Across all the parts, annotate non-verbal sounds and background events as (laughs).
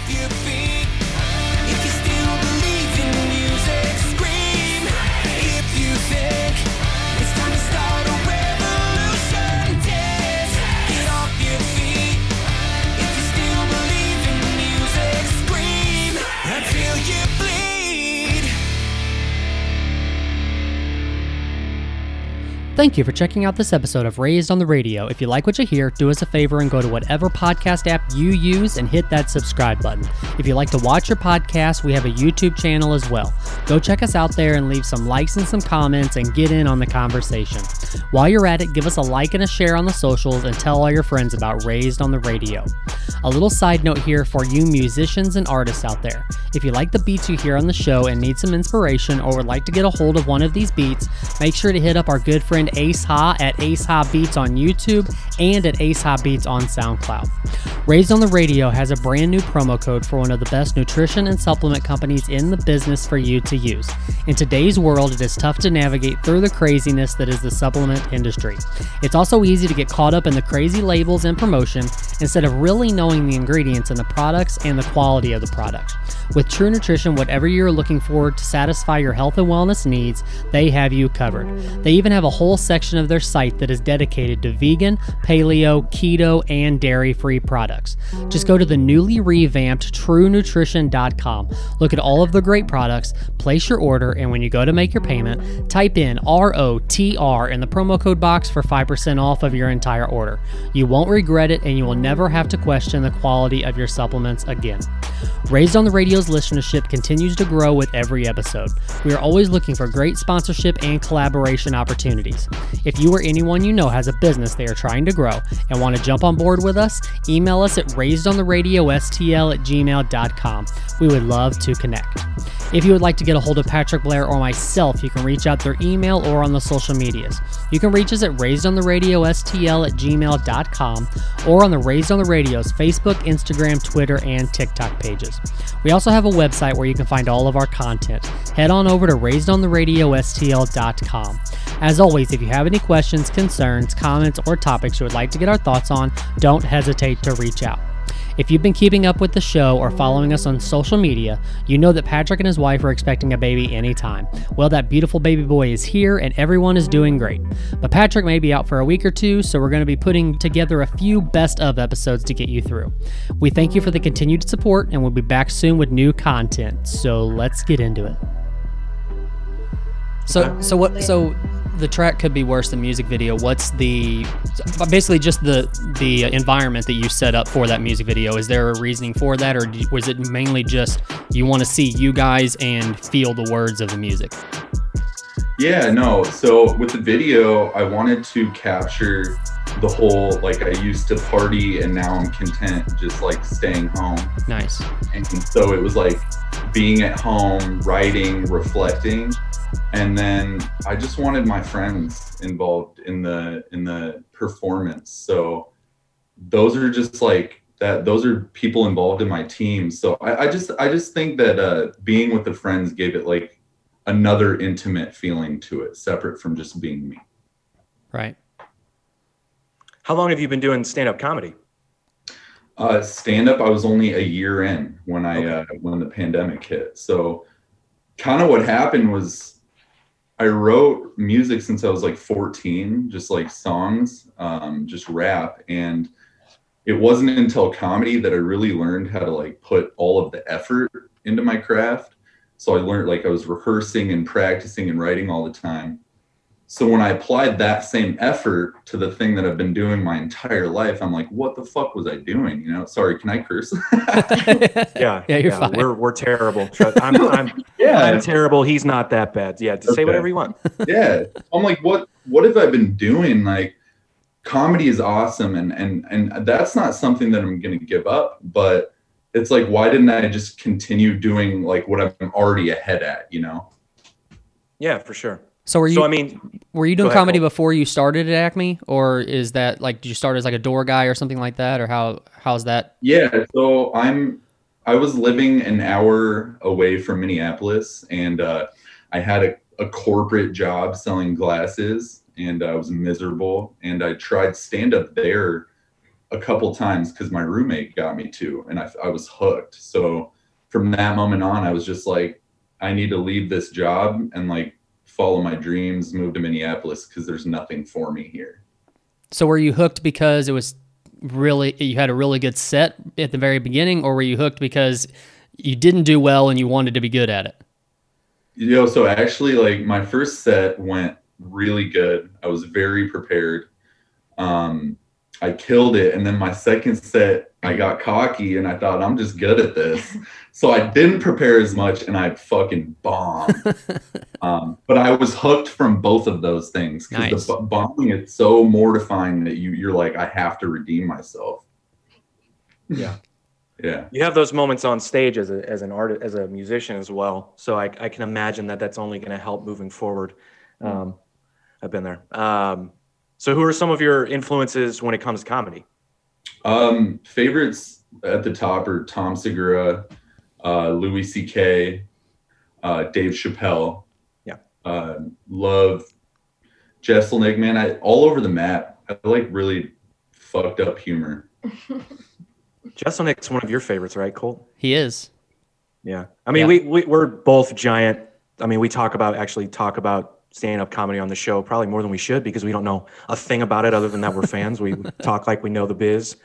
off your Thank you for checking out this episode of Raised on the Radio. If you like what you hear, do us a favor and go to whatever podcast app you use and hit that subscribe button. If you like to watch your podcast, we have a YouTube channel as well. Go check us out there and leave some likes and some comments and get in on the conversation. While you're at it, give us a like and a share on the socials and tell all your friends about Raised on the Radio. A little side note here for you musicians and artists out there. If you like the beats you hear on the show and need some inspiration or would like to get a hold of one of these beats, make sure to hit up our good friend Ace Ha at Ace Ha Beats on YouTube and at Ace Ha Beats on SoundCloud. Raised on the Radio has a brand new promo code for one of the best nutrition and supplement companies in the business for you to use. In today's world, it is tough to navigate through the craziness that is the supplement industry. It's also easy to get caught up in the crazy labels and promotion instead of really knowing the ingredients in the products and the quality of the product. With True Nutrition, whatever you're looking for to satisfy your health and wellness needs, they have you covered. They even have a whole section of their site that is dedicated to vegan, paleo, keto, and dairy free products. Just go to the newly revamped truenutrition.com. Look at all of the great products, place your order, and when you go to make your payment, type in ROTR in the promo code box for 5% off of your entire order. You won't regret it, and you will never have to question the quality of your supplements again. Raised on the Radio's listenership continues to grow with every episode. We are always looking for great sponsorship and collaboration opportunities. If you or anyone you know has a business they are trying to grow and want to jump on board with us, email us at raisedontheRadioSTL at gmail.com. We would love to connect. If you would like to get a hold of Patrick Blair or myself, you can reach out through email or on the social medias. You can reach us at raisedontheRadioSTL at gmail.com or on the Raised on the Radio's Facebook, Instagram, Twitter, and TikTok pages. We also have a website where you can find all of our content. Head on over to raisedontheRadioSTL.com. As always, if you have any questions, concerns, comments, or topics you would like to get our thoughts on, don't hesitate to reach out. If you've been keeping up with the show or following us on social media, you know that Patrick and his wife are expecting a baby anytime. Well, that beautiful baby boy is here and everyone is doing great. But Patrick may be out for a week or two, so we're going to be putting together a few best of episodes to get you through. We thank you for the continued support and we'll be back soon with new content. So let's get into it. So, so what? So, the track could be worse than music video. What's the basically just the the environment that you set up for that music video? Is there a reasoning for that, or was it mainly just you want to see you guys and feel the words of the music? Yeah, no. So with the video, I wanted to capture the whole like I used to party and now I'm content just like staying home. Nice. And so it was like being at home, writing, reflecting, and then I just wanted my friends involved in the in the performance. So those are just like that those are people involved in my team. So I, I just I just think that uh being with the friends gave it like another intimate feeling to it, separate from just being me. Right. How long have you been doing stand-up comedy? Uh, stand up, I was only a year in when I uh, when the pandemic hit. So, kind of what happened was, I wrote music since I was like 14, just like songs, um, just rap, and it wasn't until comedy that I really learned how to like put all of the effort into my craft. So I learned like I was rehearsing and practicing and writing all the time. So when I applied that same effort to the thing that I've been doing my entire life, I'm like, what the fuck was I doing? You know, sorry, can I curse? (laughs) Yeah, (laughs) Yeah, you're fine. We're we're terrible. I'm (laughs) I'm, yeah, I'm terrible. He's not that bad. Yeah, just say whatever you want. yeah. I'm like, what what have I been doing? Like comedy is awesome and and and that's not something that I'm gonna give up, but it's like why didn't I just continue doing like what I'm already ahead at, you know? Yeah, for sure. So were you So I mean, were you doing Go ahead, comedy before you started at Acme, or is that like did you start as like a door guy or something like that, or how how's that? Yeah, so I'm I was living an hour away from Minneapolis and uh, I had a, a corporate job selling glasses and I was miserable and I tried stand up there a couple times because my roommate got me to, and I, I was hooked. So from that moment on, I was just like, I need to leave this job and like follow my dreams, move to Minneapolis because there's nothing for me here. So were you hooked because it was really you had a really good set at the very beginning, or were you hooked because you didn't do well and you wanted to be good at it? You know, so actually, like my first set went really good. I was very prepared. Um, I killed it, and then my second set, I got cocky and I thought I'm just good at this. (laughs) so I didn't prepare as much, and I fucking bombed. (laughs) um, but I was hooked from both of those things because Nice. the b- bombing it's so mortifying that you you're like I have to redeem myself. Yeah. Yeah. You have those moments on stage as a, as an artist, as a musician as well. So I, I can imagine that that's only going to help moving forward. Um, I've been there. Um, so who are some of your influences when it comes to comedy? Um, favorites at the top are Tom Segura, uh, Louis C.K., uh, Dave Chappelle. Yeah. Uh, love Jeselnik, man. I all over the map. I like really fucked up humor. (laughs) Jeselnik's one of your favorites, right, Colt? He is. Yeah. I mean, Yeah. we, we we're both giant. I mean, we talk about actually talk about stand up comedy on the show probably more than we should because we don't know a thing about it other than that we're fans. We (laughs) talk like we know the biz.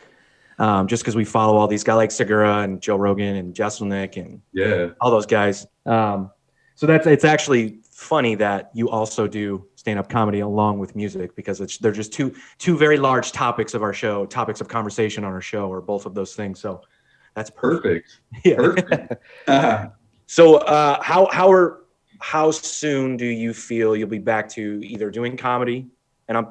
Um, just because we follow all these guys like Segura and Joe Rogan and Jeselnik and Yeah. all those guys. Um, so that's it's actually funny that you also do stand up comedy along with music because it's they're just two two very large topics of our show, topics of conversation on our show, or both of those things. So that's perfect. Perfect. (laughs) Yeah. Perfect. Ah, (laughs) So, uh, how how are how soon do you feel you'll be back to either doing comedy? And I'm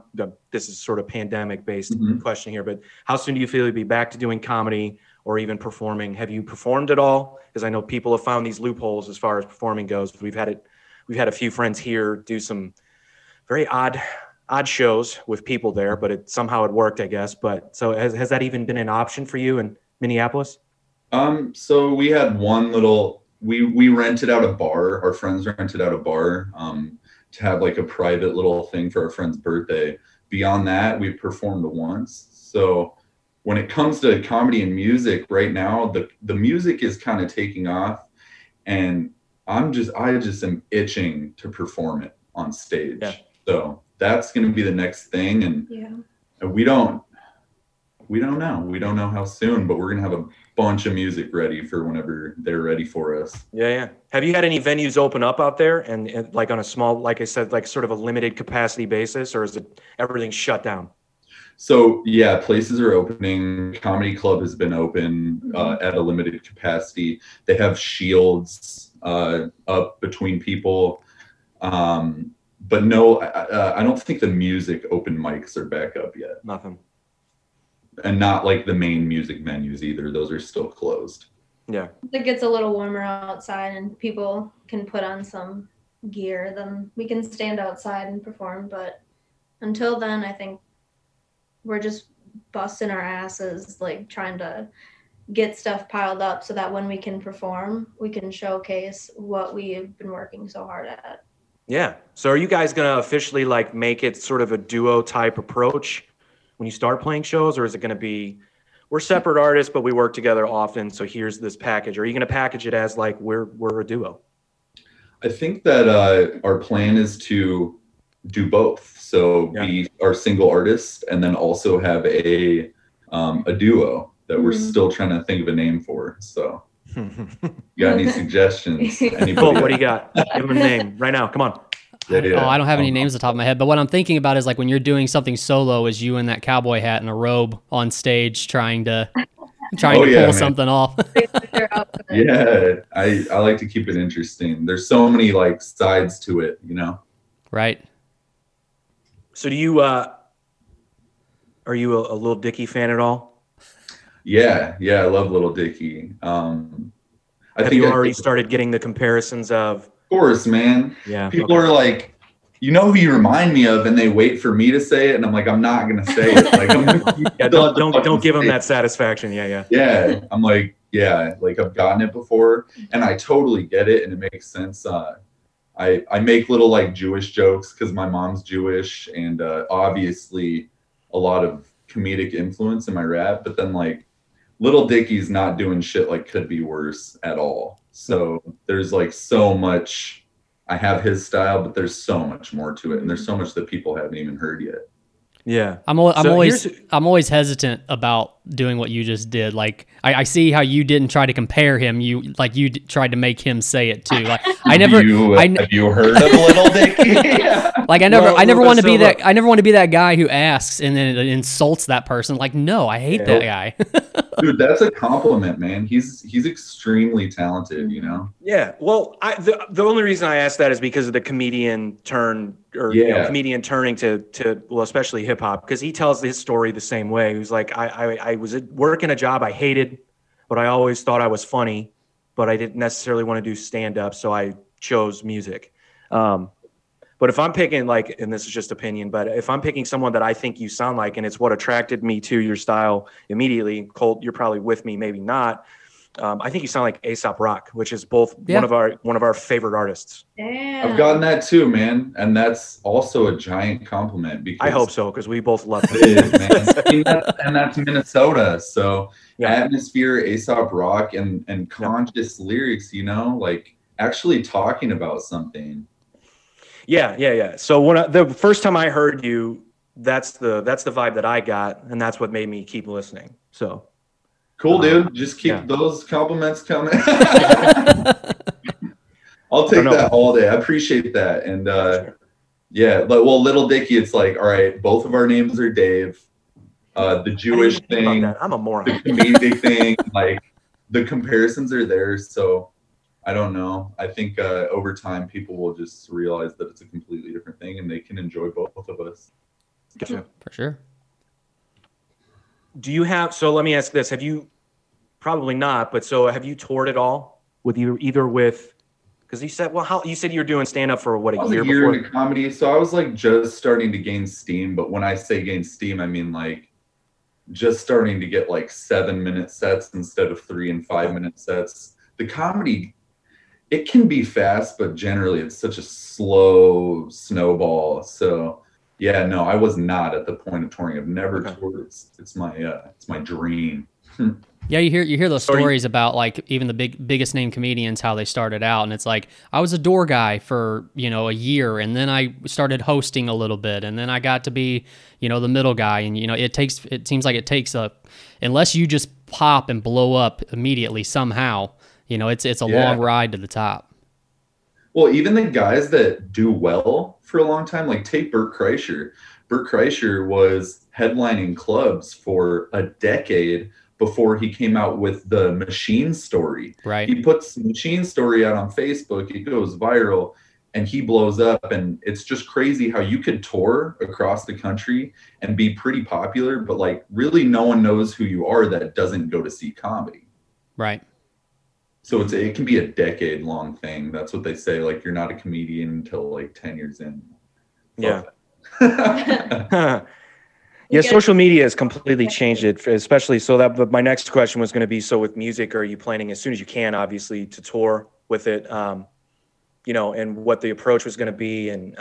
this is sort of pandemic based Mhm. question here, but how soon do you feel you'll be back to doing comedy or even performing? Have you performed at all? Because I know people have found these loopholes as far as performing goes. We've had it. We've had a few friends here do some very odd odd shows with people there, but it somehow it worked, I guess. But so has has that even been an option for you in Minneapolis? Um, so we had one little we we rented out a bar. Our friends rented out a bar um to have like a private little thing for our friend's birthday. Beyond that, we performed once. So when it comes to comedy and music right now, the the music is kind of taking off and I'm just I just am itching to perform it on stage. Yeah. So that's going to be the next thing and Yeah. and we don't we don't know we don't know how soon but we're gonna have a bunch of music ready for whenever they're ready for us Yeah, yeah. Have you had any venues open up out there and, and like on a small, like I said, like sort of a limited capacity basis, or is it everything shut down? so yeah places are opening comedy club has been open uh, at a limited capacity they have shields uh, up between people um, but no I, I- I don't think the music open mics are back up yet Nothing. And not like the main music venues either those are still closed Yeah. It gets a little warmer outside and people can put on some gear, then we can stand outside and perform. But until then, I think we're just busting our asses, like trying to get stuff piled up so that when we can perform, we can showcase what we've been working so hard at. Yeah. So are you guys gonna officially like make it sort of a duo type approach when you start playing shows, or is it gonna be we're separate artists but we work together often? So here's this package. Are you gonna package it as like we're we're a duo? I think that uh, our plan is to do both. So Yeah. be our single artist and then also have a um, a duo that we're Mhm. still trying to think of a name for. So (laughs) you got any suggestions? (laughs) Anybody? Cool. What do you got? Give him a name right now. Come on. Yeah, yeah. Oh, I don't have any Um, names off the top of my head, but what I'm thinking about is like when you're doing something solo, is you in that cowboy hat and a robe on stage trying to (laughs) trying Oh, to yeah, pull man. something off. (laughs) Yeah, I, I like to keep it interesting. There's so many like sides to it, you know. right. So do you uh are you a, a little Dicky fan at all? Yeah, yeah, I love Little Dicky. Um, I Have think you I- already started getting the comparisons of of course, man. yeah. People okay. are like, you know who you remind me of, and they wait for me to say it, and I'm like, I'm not gonna say it. (laughs) Like, I'm yeah, don't don't, don't give them that satisfaction. Yeah, yeah. yeah i'm like yeah like i've gotten it before and i totally get it and it makes sense uh i i make little like jewish jokes because my mom's jewish and uh obviously a lot of comedic influence in my rap, but then like Little Dicky's not doing shit like could be worse at all. So there's like so much. I have his style, but there's so much more to it, and there's so much that people haven't even heard yet. Yeah. I'm, al- I'm So always I'm always hesitant about doing what you just did. Like I, I see how you didn't try to compare him. You like you d- tried to make him say it too. Like (laughs) I never Have you, I n- have you heard of Little (laughs) Dicky? (laughs) like I never Well, I never want to so be that look- I never want to be that guy who asks and then insults that person. Like no, I hate that guy. Dude, that's a compliment, man. He's he's extremely talented, you know. Yeah. Well, I, the the only reason I asked that is because of the comedian turn or you know, comedian turning to to well, especially hip hop, because he tells his story the same way. He was like, I, I I was at- working a job I hated, but I always thought I was funny, but I didn't necessarily want to do stand up, so I chose music. Um, but if I'm picking like, and this is just opinion, but if I'm picking someone that I think you sound like, and it's what attracted me to your style immediately, Colt, you're probably with me, maybe not. Um, I think you sound like Aesop Rock, which is both Yeah. one of our one of our favorite artists. Damn. I've gotten that too, man, and that's also a giant compliment because I hope so because we both love It it. is, man. That's- and that's Minnesota, so Yeah. atmosphere, Aesop Rock, and and conscious lyrics. You know, like actually talking about something. yeah, yeah, yeah. So when I, the first time I heard you, that's the that's the vibe that I got, and that's what made me keep listening. So Cool, Uh, dude. Just keep yeah. those compliments coming. (laughs) I'll take I don't know. that all day. I appreciate that. And uh, yeah, but well, Little Dicky, it's like, all right, both of our names are Dave. Uh, the Jewish even think about thing. I'm a moron. the comedic (laughs) thing, like the comparisons are there. So I don't know. I think uh, over time, people will just realize that it's a completely different thing, and they can enjoy both of us. Gotcha. For sure. Do you have? So let me ask this: Have you? Probably not, but so have you toured at all with you either with? Because you said, well, how you said you were doing stand up for what a I was year, a year before? into comedy, so I was like just starting to gain steam. But when I say gain steam, I mean like just starting to get like seven minute sets instead of three and five minute sets. The comedy, it can be fast, but generally it's such a slow snowball. So yeah, no, I was not at the point of touring. I've never Okay. toured. It's, it's my uh, it's my dream. (laughs) Yeah, you hear you hear those So are you- stories about like even the big biggest name comedians how they started out, and it's like I was a door guy for you know a year, and then I started hosting a little bit, and then I got to be you know the middle guy, and you know it takes it seems like it takes a unless you just pop and blow up immediately somehow, you know it's it's a Yeah. long ride to the top. Well, even the guys that do well for a long time, like take Bert Kreischer. Bert Kreischer was headlining clubs for a decade before he came out with the Machine Story. Right. He puts Machine Story out on Facebook, it goes viral, and he blows up. And it's just crazy how you could tour across the country and be pretty popular, but like really no one knows who you are that doesn't go to see comedy. Right. So it's it can be a decade long thing. That's what they say. Like you're not a comedian until like ten years in. Yeah. (laughs) (laughs) yeah. (laughs) yeah, social media has completely changed it, especially so that. But my next question was going to be: so with music, are you planning as soon as you can, obviously, to tour with it? Um, you know, and what the approach was going to be, and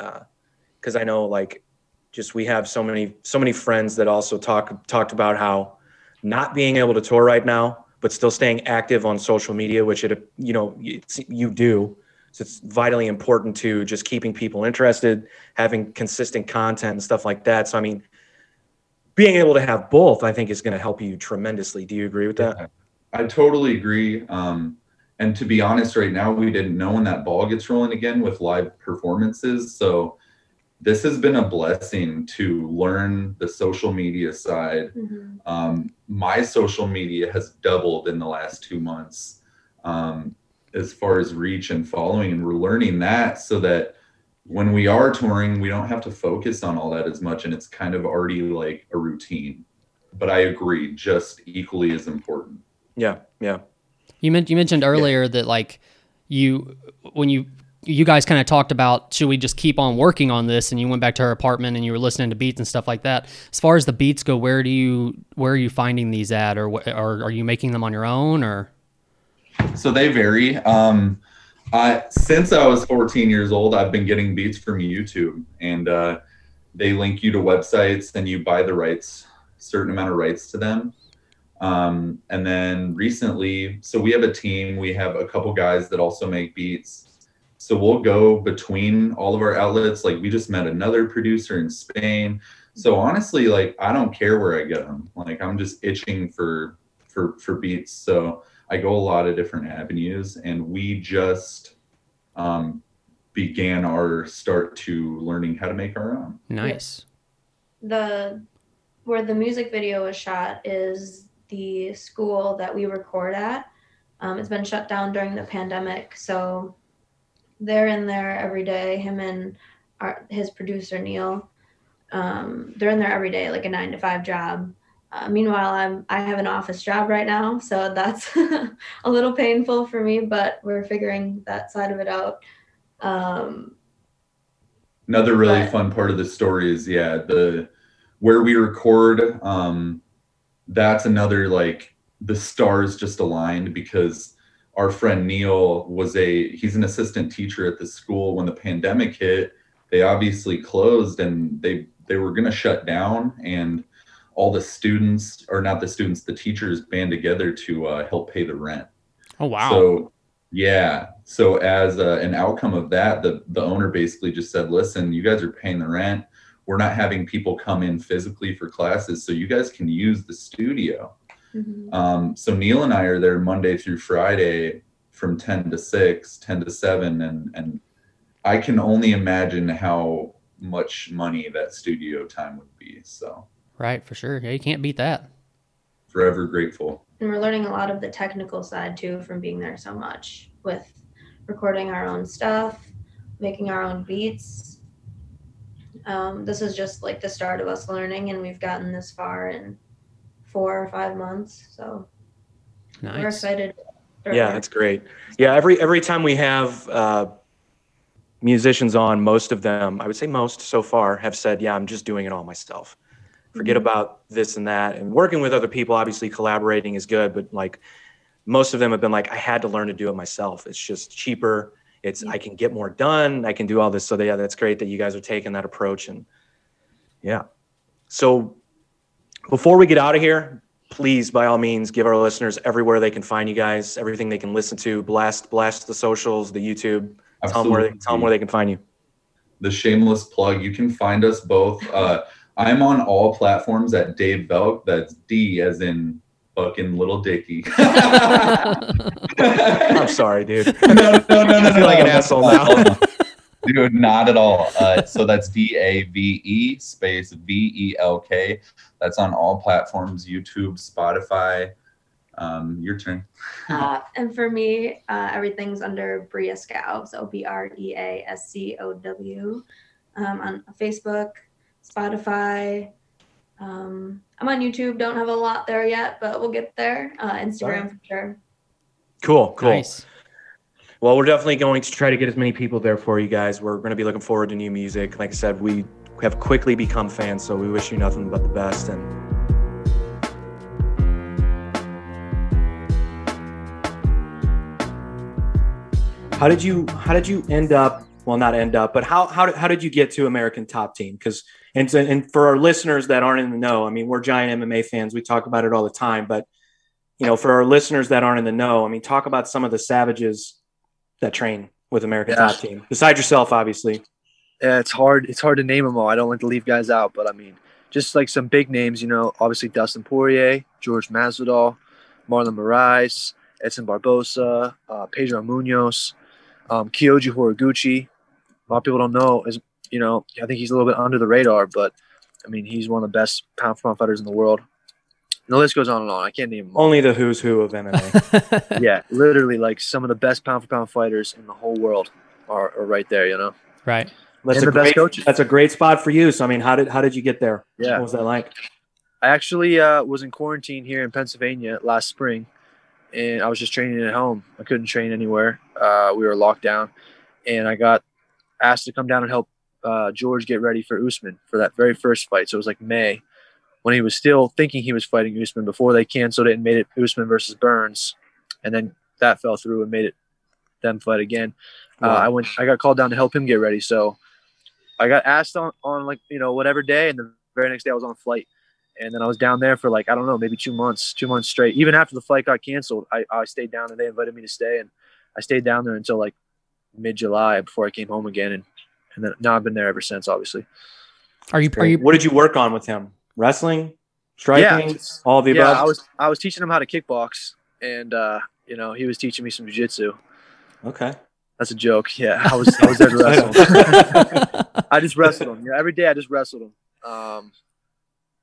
because I know, like, just we have so many so many friends that also talk talked about how not being able to tour right now, but still staying active on social media, which it you know you do. So it's vitally important to just keeping people interested, having consistent content and stuff like that. So I mean, being able to have both, I think, is going to help you tremendously. Do you agree with that? I totally agree. Um, and to be honest, right now we didn't know when that ball gets rolling again with live performances. So this has been a blessing to learn the social media side. Mhm. Um, my social media has doubled in the last two months um, as far as reach and following, and we're learning that so that when we are touring, we don't have to focus on all that as much, and it's kind of already like a routine. But I agree, just equally as important. Yeah, yeah, You, men- you mentioned earlier that like you when you you guys kind of talked about should we just keep on working on this and you went back to her apartment and you were listening to beats and stuff like that as far as the beats go where do you where are you finding these at or or are you making them on your own or So they vary. Um, I since I was 14 years old, I've been getting beats from YouTube, and uh, they link you to websites, and you buy the rights. certain amount of rights to them. Um, and then recently, so we have a team. We have a couple guys that also make beats. So we'll go between all of our outlets. Like we just met another producer in Spain. So honestly, like I don't care where I get them. Like I'm just itching for for for beats. So I go a lot of different avenues, and we just um, began our start to learning how to make our own. Nice. the where the music video was shot is the school that we record at. Um, it's been shut down during the pandemic, so they're in there every day. Him and our, his producer Neil, um, they're in there every day, like a nine to five job. Uh, meanwhile, I'm I have an office job right now, so that's (laughs) a little painful for me. But we're figuring that side of it out. Um, Another really But- fun part of the story is yeah, the where we record, um, that's another like the stars just aligned because our friend Neil was a he's an assistant teacher at the school when the pandemic hit. They obviously closed and they they were gonna shut down and all the students or not the students, the teachers band together to uh, help pay the rent. Oh wow. So yeah. So as a, an outcome of that, the the owner basically just said, "Listen, you guys are paying the rent. We're not having people come in physically for classes, so you guys can use the studio." Mhm. Um, so Neil and I are there Monday through Friday from 10 to 6, 10 to 7 and and I can only imagine how much money that studio time would be. So, right, for sure. Yeah, you can't beat that. forever grateful. and we're learning a lot of the technical side too from being there so much with recording our own stuff making our own beats um, this is just like the start of us learning and we've gotten this far in four or five months so we're excited Yeah, that's great. Yeah, every every time we have uh, musicians on, most of them, I would say most so far, have said, "Yeah, I'm just doing it all myself. Forget Mhm. about this and that." And working with other people, obviously, collaborating is good, but like most of them have been like, "I had to learn to do it myself. It's just cheaper. It's I can get more done. I can do all this." So yeah, that's great that you guys are taking that approach. And yeah, so before we get out of here, please by all means give our listeners everywhere they can find you guys everything they can listen to blast blast the socials the youtube Absolutely. tell them where they, tell them where they can find you the shameless plug. You can find us both. Uh, I'm on all platforms at Dave Velk. That's D as in fucking little Dicky. (laughs) i'm sorry dude no, no, no, no, (laughs) I feel like an asshole now. (laughs) Dude, not at all. Uh, so that's D A V E space V E L K. That's on all platforms YouTube, Spotify. Um, your turn. uh, and for me uh, everything's under Brea Scow so b-r-e-a-s-c-o-w um, on facebook spotify um, i'm on youtube don't have a lot there yet but we'll get there uh, instagram for sure cool cool Nice. Well we're definitely going to try to get as many people there for you guys. We're going to be looking forward to new music. Like i said we have quickly become fans so we wish you nothing but the best and how did you how did you end up well not end up but how how did, how did you get to american top team? Because and, so- and for our listeners that aren't in the know i mean we're giant mma fans. We talk about it all the time but you know for our listeners that aren't in the know i mean talk about some of the savages that train with american Yeah. top team besides yourself obviously Yeah, it's hard. It's hard to name them all. I don't like to leave guys out, but I mean, just like some big names, you know, obviously Dustin Poirier, George Masvidal, Marlon Moraes, Edson Barbosa, uh, Pedro Munhoz, um, Kyoji Horiguchi. A lot of people don't know is, you know, I think he's a little bit under the radar, but I mean, he's one of the best pound for pound fighters in the world. And the list goes on and on. I can't name them all. only the who's who of mma (laughs) yeah, literally, like some of the best pound for pound fighters in the whole world are, are right there. You know. right. that's And a the best great coaches. that's a great spot for you so i mean how did how did you get there Yeah. what was that like I actually uh, was in quarantine here in Pennsylvania last spring, and I was just training at home. I couldn't train anywhere. Uh, we were locked down, and I got asked to come down and help uh, George get ready for Usman for that very first fight. So it was like May, when he was still thinking he was fighting Usman before they canceled it and made it Usman versus Burns, and then that fell through and made it them fight again. Uh, I went. I got called down to help him get ready. So I got asked on on like you know whatever day, and the very next day I was on a flight And then I was down there for like I don't know, maybe two months, two months straight. Even after the flight got canceled, I, I stayed down and they invited me to stay, and I stayed down there until like mid July before I came home again, and and then now I've been there ever since, obviously. Are you are you What did you work on with him? Wrestling, striking, Yeah. all of the yeah, above. I was I was teaching him how to kickbox, and uh, you know he was teaching me some jujitsu. okay. That's a joke. Yeah, I was I was there to (laughs) wrestle. (laughs) I just wrestled him. Yeah, every day I just wrestled him. Um,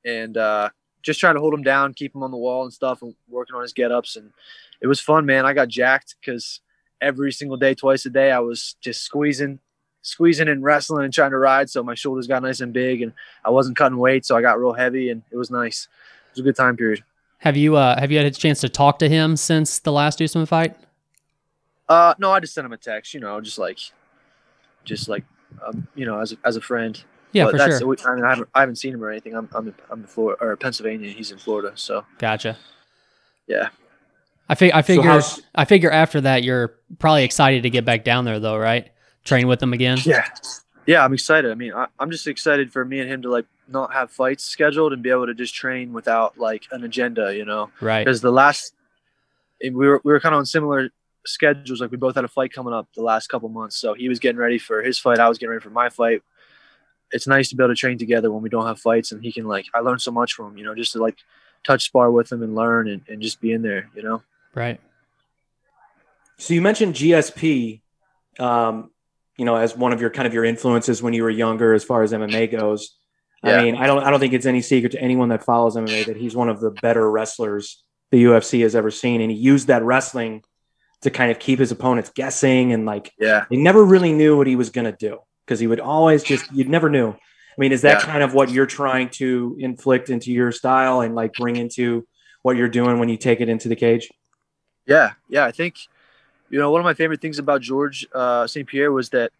and uh, just trying to hold him down, keep him on the wall and stuff, and working on his get ups. And it was fun, man. I got jacked because every single day, twice a day, I was just squeezing, squeezing and wrestling and trying to ride. So my shoulders got nice and big, and I wasn't cutting weight, so I got real heavy, and it was nice. It was a good time period. have you uh have you had a chance to talk to him since the last Usman fight? Uh, no, I just sent him a text, you know, just like, just like, um, you know, as a, as a friend. Yeah, But for that's, sure. I, mean, I haven't, I haven't seen him or anything. I'm, I'm, in, I'm in Florida or Pennsylvania. He's in Florida, so Gotcha. yeah. I fig- I figure how's- I figure after that you're probably excited to get back down there though, right? Train with him again. Yeah, yeah, I'm excited. I mean, I, I'm just excited for me and him to like not have fights scheduled and be able to just train without like an agenda, you know. Right. Because the last, we were we were kind of on similar schedules. Like we both had a fight coming up the last couple months, so he was getting ready for his fight. I was getting ready for my fight. It's nice to be able to train together when we don't have fights, and he can like I learned so much from him, you know, just to like touch spar with him and learn and, and just be in there, you know. Right. So you mentioned GSP, um, you know, as one of your kind of your influences when you were younger, as far as MMA goes. Yeah. I mean, I don't, I don't think it's any secret to anyone that follows MMA that he's one of the better wrestlers the UFC has ever seen, and he used that wrestling to kind of keep his opponents guessing, and like Yeah. they never really knew what he was going to do because he would always just, you never knew. I mean, is that Yeah. kind of what you're trying to inflict into your style and like bring into what you're doing when you take it into the cage? Yeah, yeah. I think, you know, one of my favorite things about George uh, St. Pierre was that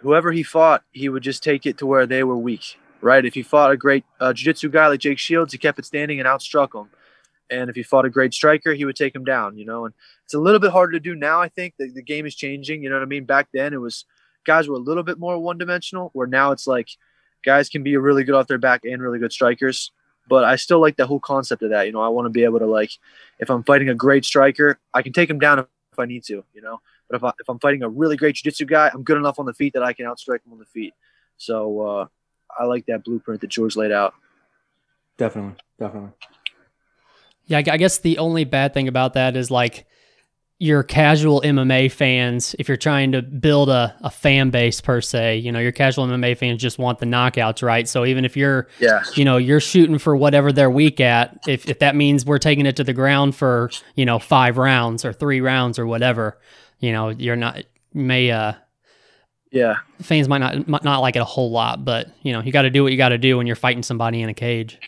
whoever he fought, he would just take it to where they were weak, right? If he fought a great uh, jiu-jitsu guy like Jake Shields, he kept it standing and outstruck him. And if he fought a great striker, he would take him down, you know. And it's a little bit harder to do now, I think. The, the game is changing, you know what I mean? Back then, it was guys were a little bit more one-dimensional, where now it's like guys can be really good off their back and really good strikers. But I still like the whole concept of that. You know, I want to be able to like, if I'm fighting a great striker, I can take him down if I need to. You know, but if I, if I'm fighting a really great jiu-jitsu guy, I'm good enough on the feet that I can outstrike him on the feet. So uh, I like that blueprint that George laid out. Definitely, definitely. Yeah, I I guess the only bad thing about that is like your casual MMA fans, if you're trying to build a, a fan base per se, you know, your casual MMA fans just want the knockouts, right? So even if you're, Yeah, you know, you're shooting for whatever they're weak at, if, if that means we're taking it to the ground for, you know, five rounds or three rounds or whatever, you know, you're not, may, uh, yeah, fans might not, might not like it a whole lot, but, you know, you got to do what you got to do when you're fighting somebody in a cage.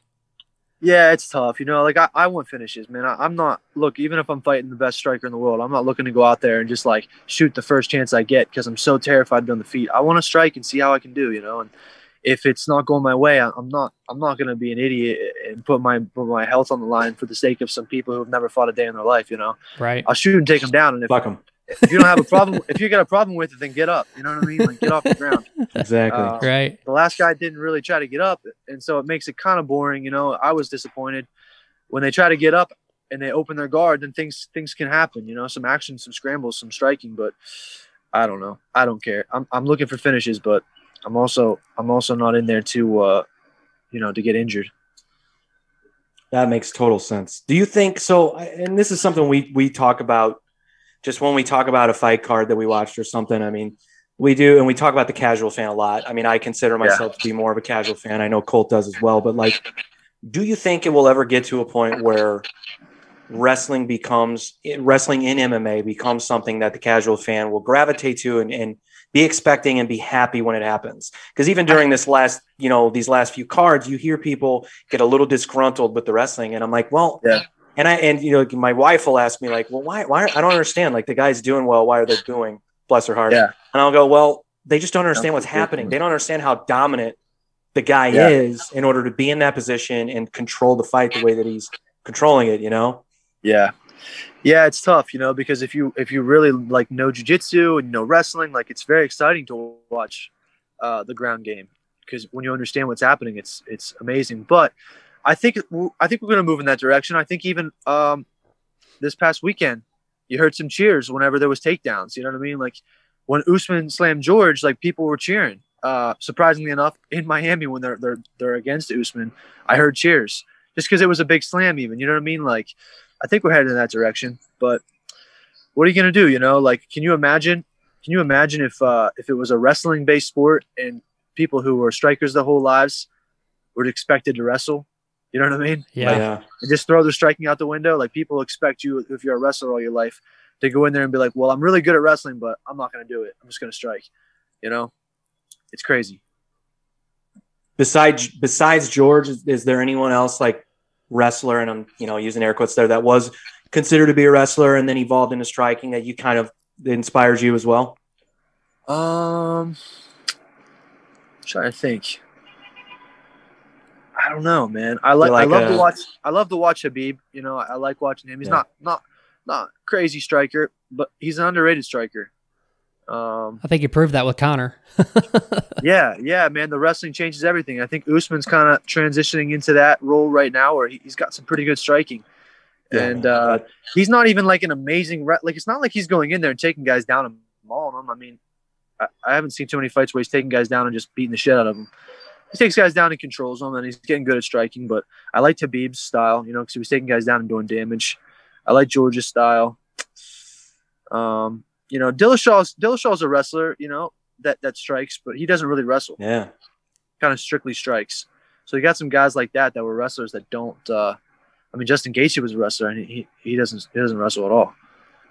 Yeah. It's tough. You know, like I, I want finishes, man. I, I'm not look. Even if I'm fighting the best striker in the world, I'm not looking to go out there and just like shoot the first chance I get because I'm so terrified to on the feet. I want to strike and see how I can do. You know, and if it's not going my way, I, I'm not. I'm not going to be an idiot and put my put my health on the line for the sake of some people who have never fought a day in their life. You know, Right. I'll shoot and take them down. And if, Fuck him. If you don't have a problem, (laughs) if you got a problem with it, then get up. You know what I mean? Like get off the ground. (laughs) Exactly. Uh, Right. the last guy didn't really try to get up, and so it makes it kind of boring. You know, I was disappointed when they try to get up and they open their guard. Then things things can happen. You know, some action, some scrambles, some striking. But I don't know. I don't care. I'm I'm looking for finishes, but I'm also I'm also not in there to uh, you know, to get injured. That makes total sense. Do you think so? And this is something we we talk about just when we talk about a fight card that we watched or something. I mean, we do, and we talk about the casual fan a lot. I mean, I consider myself to be more of a casual fan. I know Colt does as well. But like, do you think it will ever get to a point where wrestling becomes wrestling in MMA becomes something that the casual fan will gravitate to and, and be expecting and be happy when it happens. Because even during this last, you know, these last few cards, you hear people get a little disgruntled with the wrestling, and I'm like, well, Yeah. And I and you know, my wife will ask me like, well, why? Why? I don't understand. Like the guy's doing well. Why are they doing? Bless her heart. Yeah. And I'll go, well, they just don't understand what's happening. They don't understand how dominant the guy Yeah. is in order to be in that position and control the fight the way that he's controlling it. You know. Yeah. Yeah, it's tough, you know, because if you if you really like know jujitsu and know wrestling, like it's very exciting to watch uh, the ground game because when you understand what's happening, it's it's amazing. But I think I think we're gonna move in that direction. I think even um, this past weekend, you heard some cheers whenever there was takedowns. You know what I mean? Like when Usman slammed George, like people were cheering. Uh, surprisingly enough, in Miami when they're they're they're against Usman, I heard cheers just because it was a big slam. Even you know what I mean? Like I think we're headed in that direction. But what are you gonna do? You know, like can you imagine? Can you imagine if uh, if it was a wrestling based sport and people who were strikers their whole lives were expected to wrestle? You know what I mean? Yeah. Like, yeah. and just throw the striking out the window. Like people expect you, if you're a wrestler all your life, to go in there and be like, "Well, I'm really good at wrestling, but I'm not going to do it. I'm just going to strike." You know, it's crazy. Besides besides George, is, is there anyone else like wrestler, and I'm you know using air quotes there that was considered to be a wrestler and then evolved into striking that you kind of that inspires you as well? Um, trying to think. I don't know, man. I like, like I love a- to watch. I love to watch Khabib. You know, I like watching him. He's Yeah. not not not crazy striker, but he's an underrated striker. Um, I think you proved that with Conor. (laughs) yeah, yeah, man. The wrestling changes everything. I think Usman's kind of transitioning into that role right now, where he, he's got some pretty good striking, and uh, he's not even like an amazing re- like. It's not like he's going in there and taking guys down and mauling them. I mean, I, I haven't seen too many fights where he's taking guys down and just beating the shit out of them. He takes guys down and controls them, and he's getting good at striking. But I like Khabib's style, you know, because he was taking guys down and doing damage. I like George's style. Um, you know, Dillashaw's Dillashaw's a wrestler, you know, that that strikes, but he doesn't really wrestle. yeah. Kind of strictly strikes. So you got some guys like that that were wrestlers that don't. Uh, I mean, Justin Gaethje was a wrestler, and he he doesn't he doesn't wrestle at all.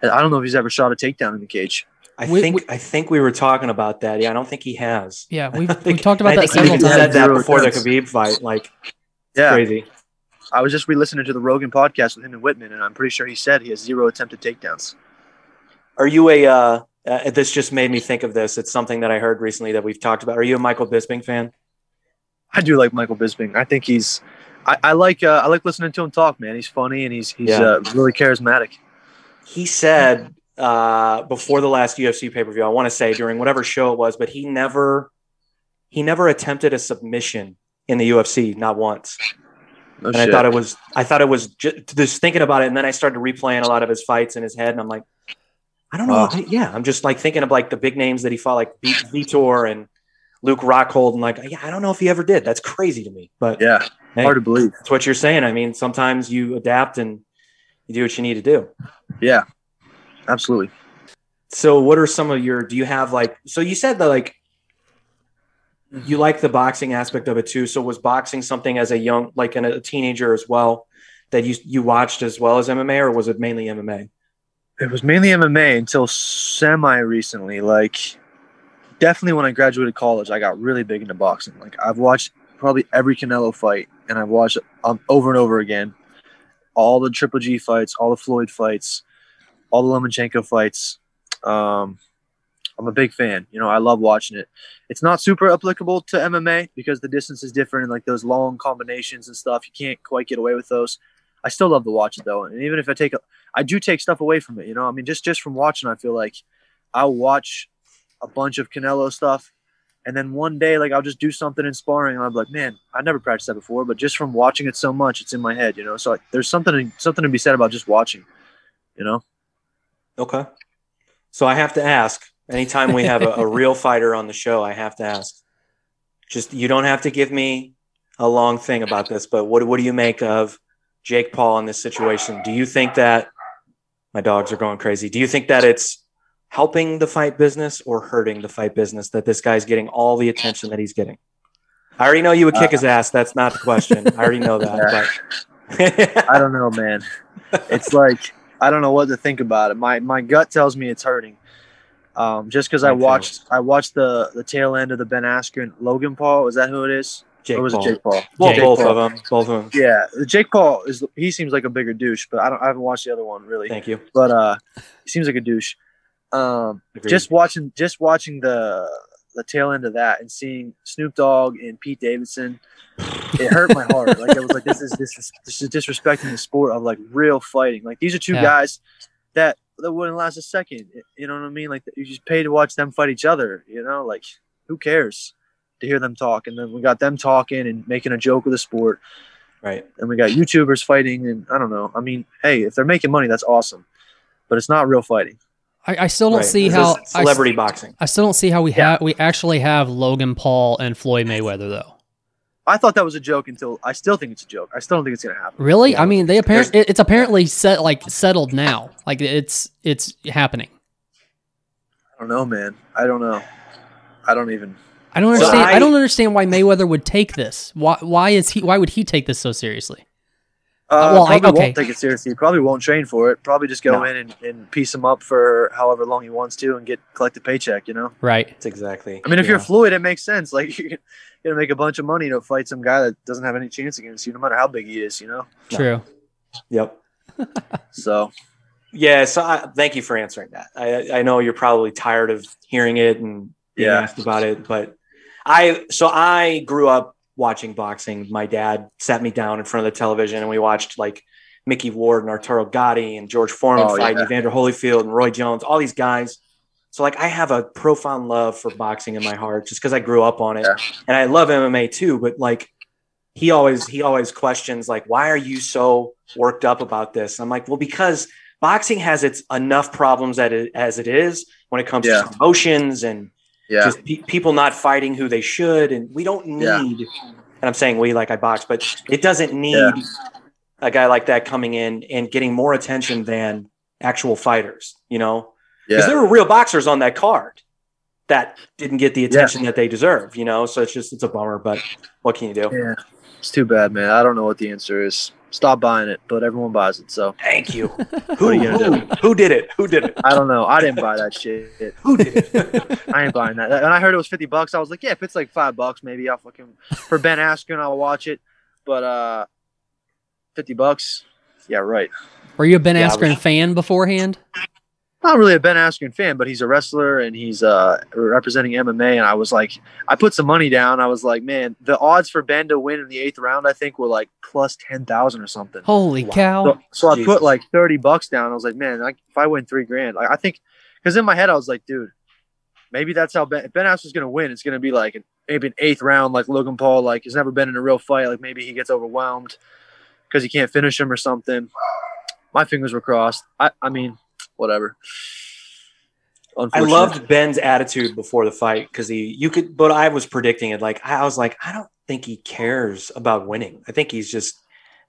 And I don't know if he's ever shot a takedown in the cage. I We- think we- I think we were talking about that. Yeah, I don't think he has. Yeah, (laughs) we've I we talked about I that think he several even times. said that before the attempts. Khabib fight. Like, Yeah, crazy. I was just re-listening to the Rogan podcast with him and Whitman, and I'm pretty sure he said he has zero attempted takedowns. Are you a? Uh, uh, this just made me think of this. It's something that I heard recently that we've talked about. Are you a Michael Bisping fan? I do like Michael Bisping. I think he's. I, I like uh, I like listening to him talk, man. He's funny and he's he's Yeah. uh, really charismatic. He said uh, before the last UFC pay per view. I want to say during whatever show it was, but he never he never attempted a submission in the UFC, not once. No and I thought it was I thought it was just, just thinking about it, and then I started replaying a lot of his fights in his head, and I'm like, I don't know. Yeah, I'm just like thinking of like the big names that he fought, like Vitor and Luke Rockhold, and like, yeah, I don't know if he ever did. That's crazy to me, but yeah, hey, hard to believe. that's what you're saying. I mean, sometimes you adapt and you do what you need to do. Yeah, absolutely. So, what are some of your? Do you have like? So you said that like you like the boxing aspect of it too. So was boxing something as a young, like in a teenager as well, that you you watched as well as MMA, or was it mainly MMA? It was mainly MMA until semi recently. Like, definitely when I graduated college, I got really big into boxing. Like, I've watched probably every Canelo fight, and I've watched um, over and over again all the Triple G fights, all the Floyd fights, all the Lomachenko fights. Um, I'm a big fan. You know, I love watching it. It's not super applicable to MMA because the distance is different and like those long combinations and stuff. You can't quite get away with those. I still love to watch it though, and even if I take, a, I do take stuff away from it. You know, I mean, just just from watching, I feel like I'll watch a bunch of Canelo stuff, and then one day, like I'll just do something in sparring, and I'm like, man, I never practiced that before, but just from watching it so much, it's in my head. You know, so like, there's something something to be said about just watching. You know, Okay. So I have to ask. Anytime we have a, a real (laughs) fighter on the show, I have to ask. Just you don't have to give me a long thing about this, but what what do you make of Jake Paul in this situation? Do you think that my dogs are going crazy? Do you think that it's helping the fight business or hurting the fight business that this guy's getting all the attention that he's getting? I already know you would kick his ass. That's not the question. I already know that. But (laughs) I don't know, man. It's like I don't know what to think about it. My my gut tells me it's hurting. Um, just because I watched I watched the the tail end of the Ben Askren Logan Paul. Is that who it is? Jake or was Paul. it Jake Paul? Well, Jake both Paul. of them. Both of them. Yeah, Jake Paul is. He seems like a bigger douche, but I don't. I haven't watched the other one really. Thank you. But uh, he seems like a douche. Um, Agreed. just watching, just watching the the tail end of that and seeing Snoop Dogg and Pete Davidson, (laughs) it hurt my heart. Like it was like this is this is, this is disrespecting the sport of like real fighting. Like these are two Yeah. guys that that wouldn't last a second. You know what I mean? Like you just pay to watch them fight each other. You know, like who cares to hear them talk? And then we got them talking and making a joke of the sport. Right. and we got YouTubers fighting, and I don't know. I mean, hey, if they're making money, that's awesome, but it's not real fighting. I, I still don't Right. see This how is I, celebrity boxing. I still don't see how we Yeah. have we actually have Logan Paul and Floyd Mayweather though. I thought that was a joke until I still think it's a joke. I still don't think it's gonna happen. Really? Yeah. I mean, they apparently it's apparently set like settled now. Like it's it's happening. I don't know, man. I don't know. I don't even. I don't So understand. I, I- don't understand why Mayweather would take this. Why why is he why would he take this so seriously? Uh, well, I- probably okay. won't take it seriously. Probably won't train for it. Probably just go No. in and, and piece him up for however long he wants to and get collect a paycheck. You know. Right. That's exactly. I mean, if you're yeah. Floyd, it makes sense. (laughs) Like you're gonna make a bunch of money to fight some guy that doesn't have any chance against you, no matter how big he is. You know. No. True. Yep. (laughs) So Yeah. So I, thank you for answering that. I, I know you're probably tired of hearing it and being Yeah. asked about it, but I, so I grew up watching boxing. My dad sat me down in front of the television and we watched like Micky Ward and Arturo Gatti and George Foreman Oh, fighting yeah. Evander Holyfield and Roy Jones, all these guys. So like I have a profound love for boxing in my heart just because I grew up on it. Yeah. And I love MMA too, but like he always he always questions like why are you so worked up about this? And I'm like, well, because boxing has its enough problems that it, as it is when it comes Yeah. to promotions and yeah, just pe- people not fighting who they should, and we don't need. Yeah. And I'm saying we like I box, but it doesn't need Yeah. a guy like that coming in and getting more attention than actual fighters. You know, because there were real boxers on that card that didn't get the attention that they deserve. You know, so it's just it's a bummer, but what can you do? yeah. It's too bad, man. I don't know what the answer is. Stop buying it, but everyone buys it. So Thank you. (laughs) Who, you who, who did it? Who did it? I don't know. I didn't buy that shit. Who did it? (laughs) I ain't buying that. And I heard it was fifty bucks. I was like, yeah, if it's like five bucks, maybe I'll fucking for Ben Askren, I'll watch it. But uh, fifty bucks, yeah, right. Were you a Ben Yeah, Askren was- fan beforehand? Not really a Ben Askren fan, but he's a wrestler and he's uh representing MMA. And I was like, I put some money down. I was like, man, the odds for Ben to win in the eighth round, I think, were like plus ten thousand or something. Holy Wow. cow! So, so I put like 30 bucks down. I was like, man, like, if I win three grand, like, I think, because in my head, I was like, dude, maybe that's how Ben, if Ben Askren's going to win. It's going to be like an, maybe an eighth round, like Logan Paul, like, he's never been in a real fight. Like, maybe he gets overwhelmed because he can't finish him or something. My fingers were crossed. I, I mean, whatever. I loved Ben's attitude before the fight because he you could but I was predicting it like I was like I don't think he cares about winning. I think he's just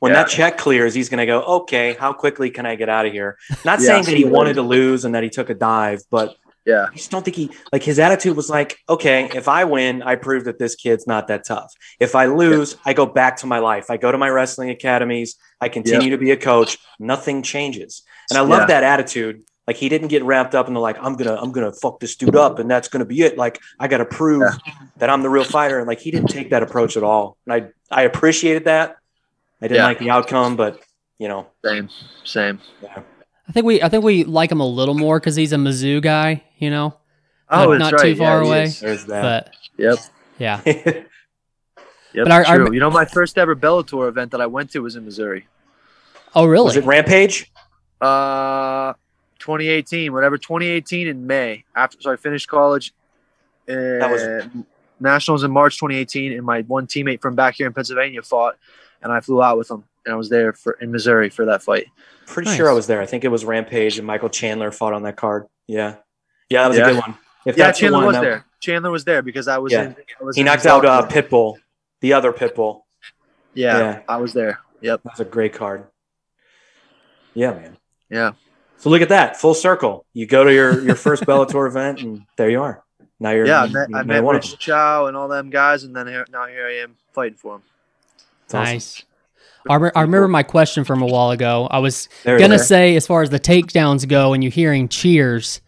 when Yeah. that check clears, he's gonna go, okay, how quickly can I get out of here? Not Yeah. saying that he wanted to lose and that he took a dive, but Yeah. I just don't think he like his attitude was like, okay, if I win, I prove that this kid's not that tough. If I lose, I go back to my life. I go to my wrestling academies. I continue to be a coach. Nothing changes. And I love Yeah. that attitude. Like he didn't get wrapped up in the like, I'm gonna, I'm gonna fuck this dude up, and that's gonna be it. Like I gotta prove Yeah. that I'm the real fighter. And like he didn't take that approach at all. And I I appreciated that. I didn't Yeah. like the outcome, but you know, Same. Same. I think we I think we like him a little more because he's a Mizzou guy. You know, Oh, Not- not right. too far yeah, away. there's that. but Yep. yeah, (laughs) Yep. But I- I true. rem- you know, my first ever Bellator event that I went to was in Missouri. oh really? Was it Rampage? Uh, 2018, whatever. 2018 in May. After so I finished college. Uh, That was- nationals in March 2018, and my one teammate from back here in Pennsylvania fought, and I flew out with him, and I was there for in Missouri for that fight. Pretty Nice. sure I was there. I think it was Rampage and Michael Chandler fought on that card. Yeah. Yeah, that was Yeah. a good one. If yeah, that's the Chandler one, was that- there. Chandler was there because I was Yeah. in. I was He in knocked out uh, Bellator. Pitbull, the other Pitbull. yeah, yeah. I was there. Yep. That's a great card. Yeah, man. Yeah. So look at that, full circle. You go to your your first (laughs) Bellator event, and there you are. Now you're Yeah, I met, you I met Rich. Chou and all them guys, and then here, now here I am fighting for him. It's awesome. I, re- I remember my question from a while ago. I was There gonna say, as far as the takedowns go, and you hearing cheers,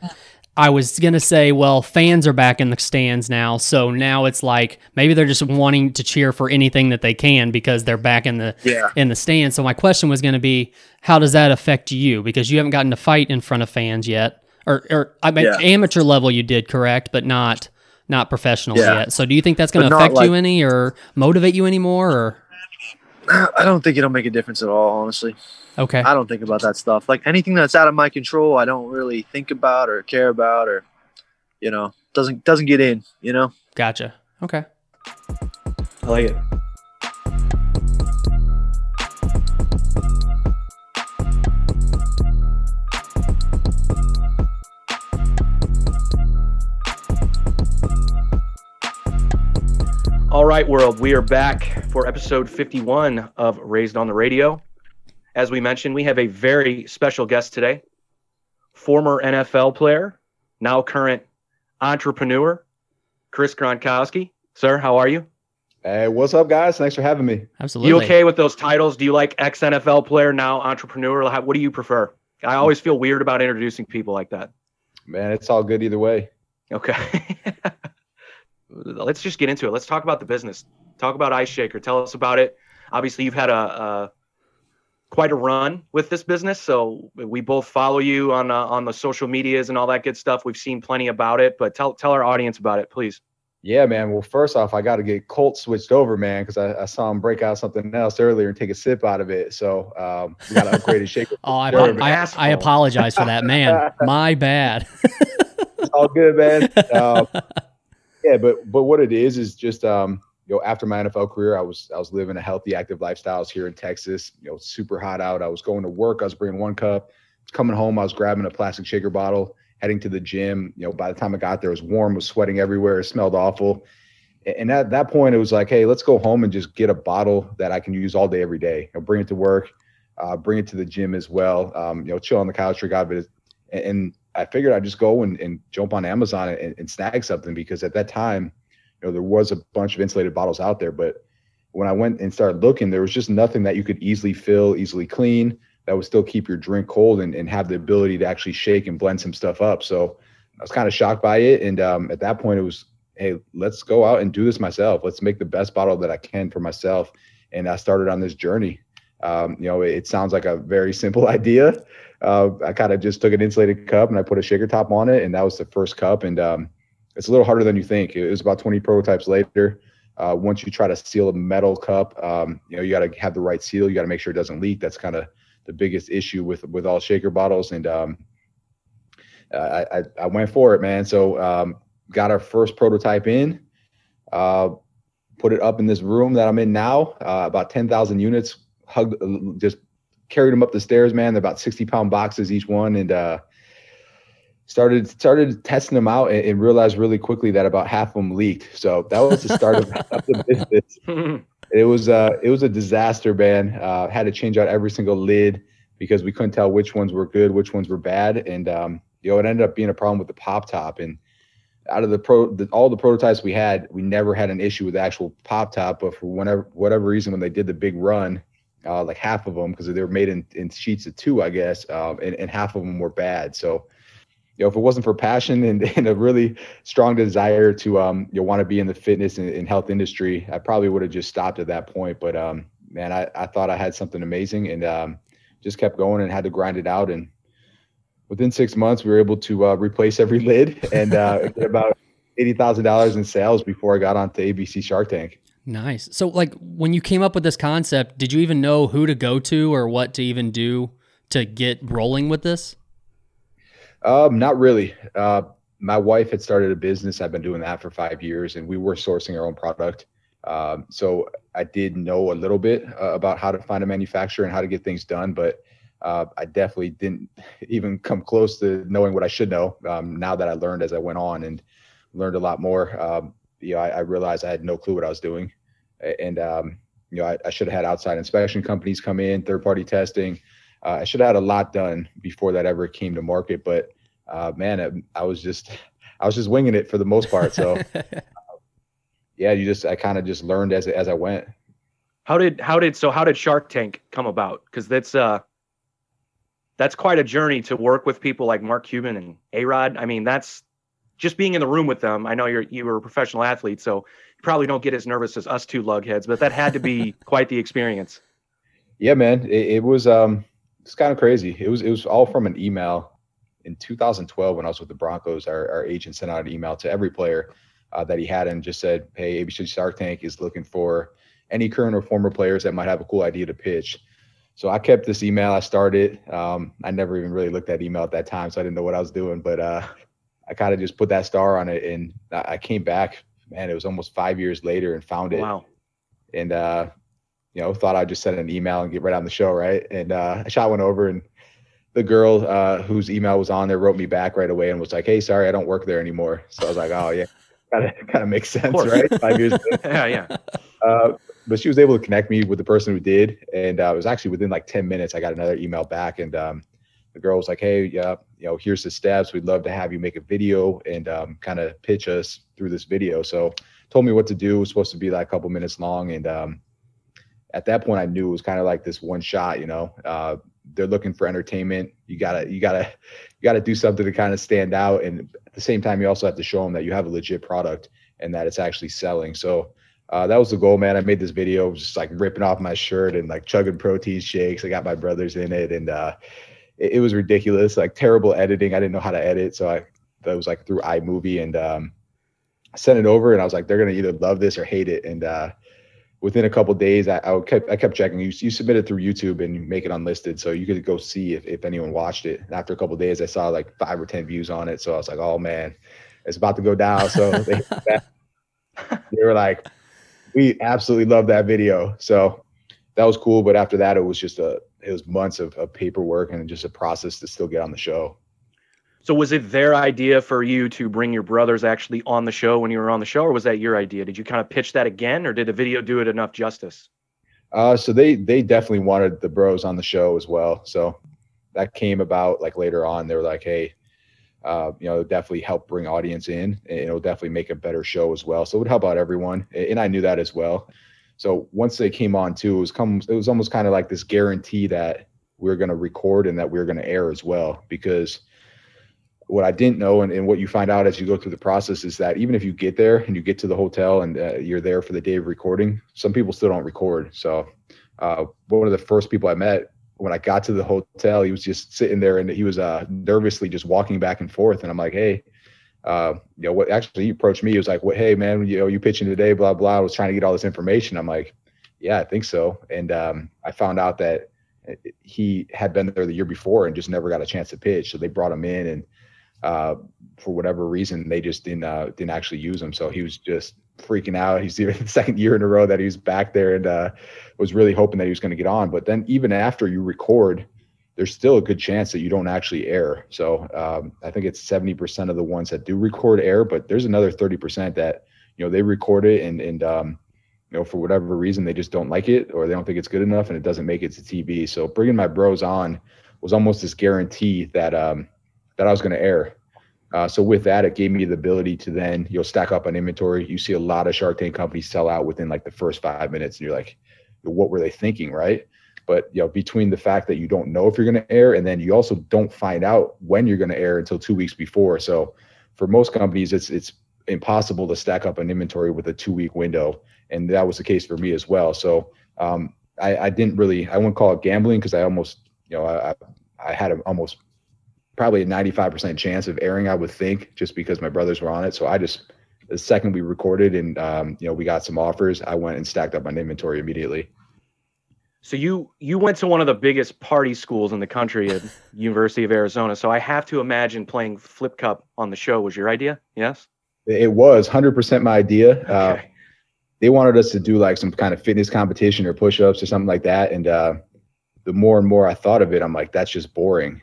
I was gonna say, well, fans are back in the stands now, so now it's like maybe they're just wanting to cheer for anything that they can because they're back in the Yeah. in the stands. So my question was gonna be, how does that affect you? Because you haven't gotten to fight in front of fans yet, or or I mean, Yeah. amateur level you did correct, but not not professional Yeah. yet. So do you think that's gonna affect you any or motivate you anymore? Or I don't think it'll make a difference at all, honestly. okay, I don't think about that stuff. Like anything that's out of my control, I don't really think about or care about or you know, doesn't doesn't get in, you know? gotcha. Okay. I like it. All right, world, we are back for episode 51 of Raised on the Radio. As we mentioned, we have a very special guest today. Former NFL player, now current entrepreneur, Chris Gronkowski. Sir, how are you? Hey, what's up, guys? Thanks for having me. Absolutely. You okay with those titles? Do you like ex NFL player, now entrepreneur? What do you prefer? I always feel weird about introducing people like that. Man, it's all good either way. Okay. (laughs) Let's just get into it. Let's talk about the business. Talk about Ice Shaker. Tell us about it. Obviously, you've had a, a quite a run with this business, so we both follow you on uh, on the social medias and all that good stuff. We've seen plenty about it, but tell tell our audience about it, please. Yeah, man. Well, first off, I got to get Colt switched over, man, because I, I saw him break out something else earlier and take a sip out of it. So um, we got to upgrade his shaker. (laughs) Oh, I, Word, I, asshole. I apologize for that, man. (laughs) My bad. (laughs) it's all good, man. Um, yeah, but but what it is is just um, you know after my NFL career, I was I was living a healthy, active lifestyle. Here in Texas. You know, super hot out. I was going to work. I was bringing one cup. Coming home, I was grabbing a plastic shaker bottle, heading to the gym. You know, by the time I got there, it was warm, was sweating everywhere, it smelled awful. And at that point, it was like, hey, let's go home and just get a bottle that I can use all day, every day. You know, bring it to work, uh, bring it to the gym as well. Um, you know, chill on the couch, drink out of it. And I figured I'd just go and, and jump on Amazon and, and snag something because at that time, you know, there was a bunch of insulated bottles out there. But when I went and started looking, there was just nothing that you could easily fill, easily clean, that would still keep your drink cold and, and have the ability to actually shake and blend some stuff up. So I was kind of shocked by it. And um, at that point, it was, hey, let's go out and do this myself. Let's make the best bottle that I can for myself. And I started on this journey. Um, you know, it, it sounds like a very (laughs) simple idea. Uh, I kind of just took an insulated cup and I put a shaker top on it, and that was the first cup. And um, it's a little harder than you think. It was about 20 prototypes later. Uh, once you try to seal a metal cup, um, you know, you got to have the right seal. You got to make sure it doesn't leak. That's kind of the biggest issue with with all shaker bottles. And um, I, I I went for it, man. So um, got our first prototype in. Uh, put it up in this room that I'm in now. Uh, about 10,000 units. Hugged, just carried them up the stairs, man. They're about 60 pound boxes each one, and uh, started started testing them out and, and realized really quickly that about half of them leaked. So that was the start of, (laughs) of the business. (laughs) It was uh, it was a disaster, man. Uh, had to change out every single lid because we couldn't tell which ones were good, which ones were bad, and um, you know it ended up being a problem with the pop top. And out of the pro, the, all the prototypes we had, we never had an issue with the actual pop top. But for whatever whatever reason, when they did the big run, uh, like half of them because they were made in, in sheets of two, I guess, um, and, and half of them were bad. So, you know, if it wasn't for passion (laughs) and, and a really strong desire to, um, you want to be in the fitness and, and health industry, I probably would have just stopped at that point. But, um, man, I, I thought I had something amazing and um, just kept going and had to grind it out. And within six months, we were able to uh, replace every lid and uh, (laughs) get about eighty thousand dollars in sales before I got onto ABC Shark Tank. Nice. So, like, when you came up with this concept, did you even know who to go to or what to even do to get rolling with this? Um, not really. Uh, my wife had started a business. I've been doing that for five years, and we were sourcing our own product. Um, so I did know a little bit uh, about how to find a manufacturer and how to get things done, but uh, I definitely didn't (laughs) even come close to knowing what I should know. Um, now that I learned as I went on and learned a lot more, um, you know, I, I realized I had no clue what I was doing, and um, you know, I, I should have had outside inspection companies come in, third-party testing. Uh, I should have had a lot done before that ever came to market, but uh, man, I, I was just, (laughs) I was just winging it for the most part. So (laughs) yeah, you just, I kind of just learned as as I went. How did how did so how did Shark Tank come about? Because that's uh that's quite a journey to work with people like Mark Cuban and A Rod. I mean, that's just being in the room with them. I know you're you were a professional athlete, so you probably don't get as nervous as us two lugheads, but that had to be (laughs) quite the experience. Yeah, man, it, it was um, it's kind of crazy. It was it was all from an email in 2012 when I was with the Broncos. Our our agent sent out an email to every player uh, that he had and just said, "Hey, ABC Shark Tank is looking for any current or former players that might have a cool idea to pitch." So I kept this email. I started. Um, I never even really looked at email at that time, so I didn't know what I was doing. But uh, I kind of just put that star on it, and I I came back. Man, it was almost five years later, and found it. Wow. And uh, you know, thought I'd just send an email and get right on the show, right? And uh, I shot one over, and the girl uh, whose email was on there wrote me back right away and was like, "Hey, sorry, I don't work there anymore." So I was like, "Oh yeah, kind of kind of makes sense, right? Five years. (laughs) yeah, yeah. Uh, but she was able to connect me with the person who did, and uh, it was actually within like ten minutes. I got another email back, and um, the girl was like, "Hey, yeah, you know, here's the steps. We'd love to have you make a video and um, kind of pitch us through this video." So told me what to do. It was supposed to be like a couple minutes long, and um, at that point, I knew it was kind of like this one shot. You know, uh, they're looking for entertainment. You gotta, you gotta, you gotta do something to kind of stand out, and at the same time, you also have to show them that you have a legit product and that it's actually selling. So uh, that was the goal, man. I made this video just like ripping off my shirt and like chugging protein shakes. I got my brothers in it, and uh, it, it was ridiculous. Like terrible editing. I didn't know how to edit, so I that was like through iMovie and um, I sent it over, and I was like, they're gonna either love this or hate it. And uh, within a couple days, I, I kept I kept checking. You you submit it through YouTube and you make it unlisted, so you could go see if, if anyone watched it. And after a couple days, I saw like five or ten views on it, so I was like, oh man, it's about to go down. So (laughs) they, they were like, we absolutely love that video. So that was cool. But after that, it was just a it was months of, of paperwork and just a process to still get on the show. So was it their idea for you to bring your brothers actually on the show when you were on the show, or was that your idea? Did you kind of pitch that again, or did the video do it enough justice? Uh, so they they definitely wanted the bros on the show as well. So that came about like later on. They were like, hey, uh, you know, definitely help bring audience in, and it'll definitely make a better show as well. So it would help out everyone, and I knew that as well. So once they came on too, it was come it was almost kind of like this guarantee that we are going to record and that we are going to air as well because what I didn't know and, and what you find out as you go through the process is that even if you get there and you get to the hotel and uh, you're there for the day of recording, some people still don't record. So uh, one of the first people I met when I got to the hotel, he was just sitting there and he was uh, nervously just walking back and forth. And I'm like, hey, uh, you know what? Actually, he approached me. He was like, "What? Hey, man, you know, you pitching today? Blah blah." I was trying to get all this information. I'm like, "Yeah, I think so." And um, I found out that he had been there the year before and just never got a chance to pitch. So they brought him in and uh, for whatever reason, they just didn't uh, didn't actually use him. So he was just freaking out. He's the (laughs) second year in a row that he was back there and uh, was really hoping that he was going to get on. But then even after you record, there's still a good chance that you don't actually air. So um, I think it's 70% of the ones that do record air, but there's another 30% that you know they record it and and um, you know for whatever reason they just don't like it or they don't think it's good enough and it doesn't make it to TV. So bringing my bros on was almost this guarantee that um, that I was going to air. Uh, so with that, it gave me the ability to then you'll stack up on inventory. You see a lot of Shark Tank companies sell out within like the first five minutes, and you're like, what were they thinking, right? But you know, between the fact that you don't know if you're going to air, and then you also don't find out when you're going to air until two weeks before. So for most companies, it's it's impossible to stack up an inventory with a two week window, and that was the case for me as well. So um, I, I didn't really, I wouldn't call it gambling because I almost, you know, I I had a, almost probably a 95% chance of airing, I would think, just because my brothers were on it. So I just, the second we recorded and, um, you know, we got some offers, I went and stacked up my inventory immediately. So you you went to one of the biggest party schools in the country at (laughs) University of Arizona. So I have to imagine playing Flip Cup on the show was your idea. Yes. It was 100% my idea. Uh, they wanted us to do like some kind of fitness competition or push-ups or something like that. And uh, the more and more I thought of it, I'm like, that's just boring.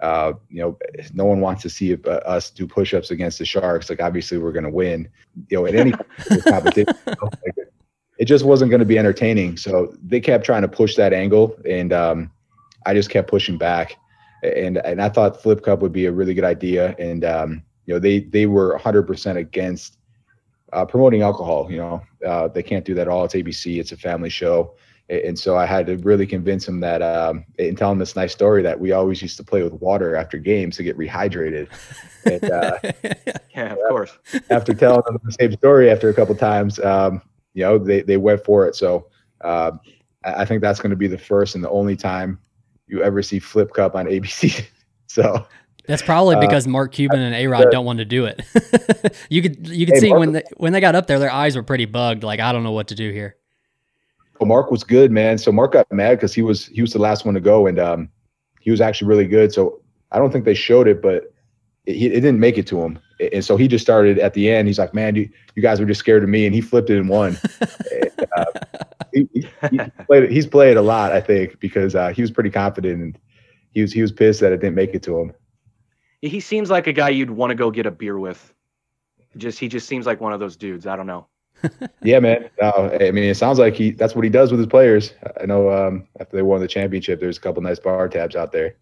Uh, you know, no one wants to see uh, us do push-ups against the Sharks. Like, obviously, we're going to win. You know, in any (laughs) competition, like, it just wasn't going to be entertaining. So they kept trying to push that angle, and um, I just kept pushing back. And and I thought Flip Cup would be a really good idea. And um, you know, they they were 100% against uh, promoting alcohol. You know, uh, they can't do that at all. It's ABC. It's a family show. And so I had to really convince them that, um, and tell them this nice story that we always used to play with water after games to get rehydrated. And uh, (laughs) Yeah, of course. (laughs) after telling them the same story after a couple times, um, you know, they, they went for it. So uh, I think that's going to be the first and the only time you ever see Flip Cup on ABC. (laughs) so That's probably Uh, because Mark Cuban and A Rod don't want to do it. (laughs) you could you could Hey, see Mark- when they, when they got up there, their eyes were pretty bugged. Like I don't know what to do here. well, Mark was good, man. So Mark got mad because he was he was the last one to go, and um, he was actually really good. So I don't think they showed it, but it, he- it didn't make it to him. And so he just started at the end. He's like, "Man, you, you guys were just scared of me," and he flipped it and won. (laughs) And, uh, he, he, he played, he's played a lot, I think, because uh, he was pretty confident, and he was he was pissed that it didn't make it to him. He seems like a guy you'd want to go get a beer with. Just he just seems like one of those dudes. I don't know. (laughs) Yeah, man. No, I mean, it sounds like he that's what he does with his players. I know um, after they won the championship, there's a couple nice bar tabs out there.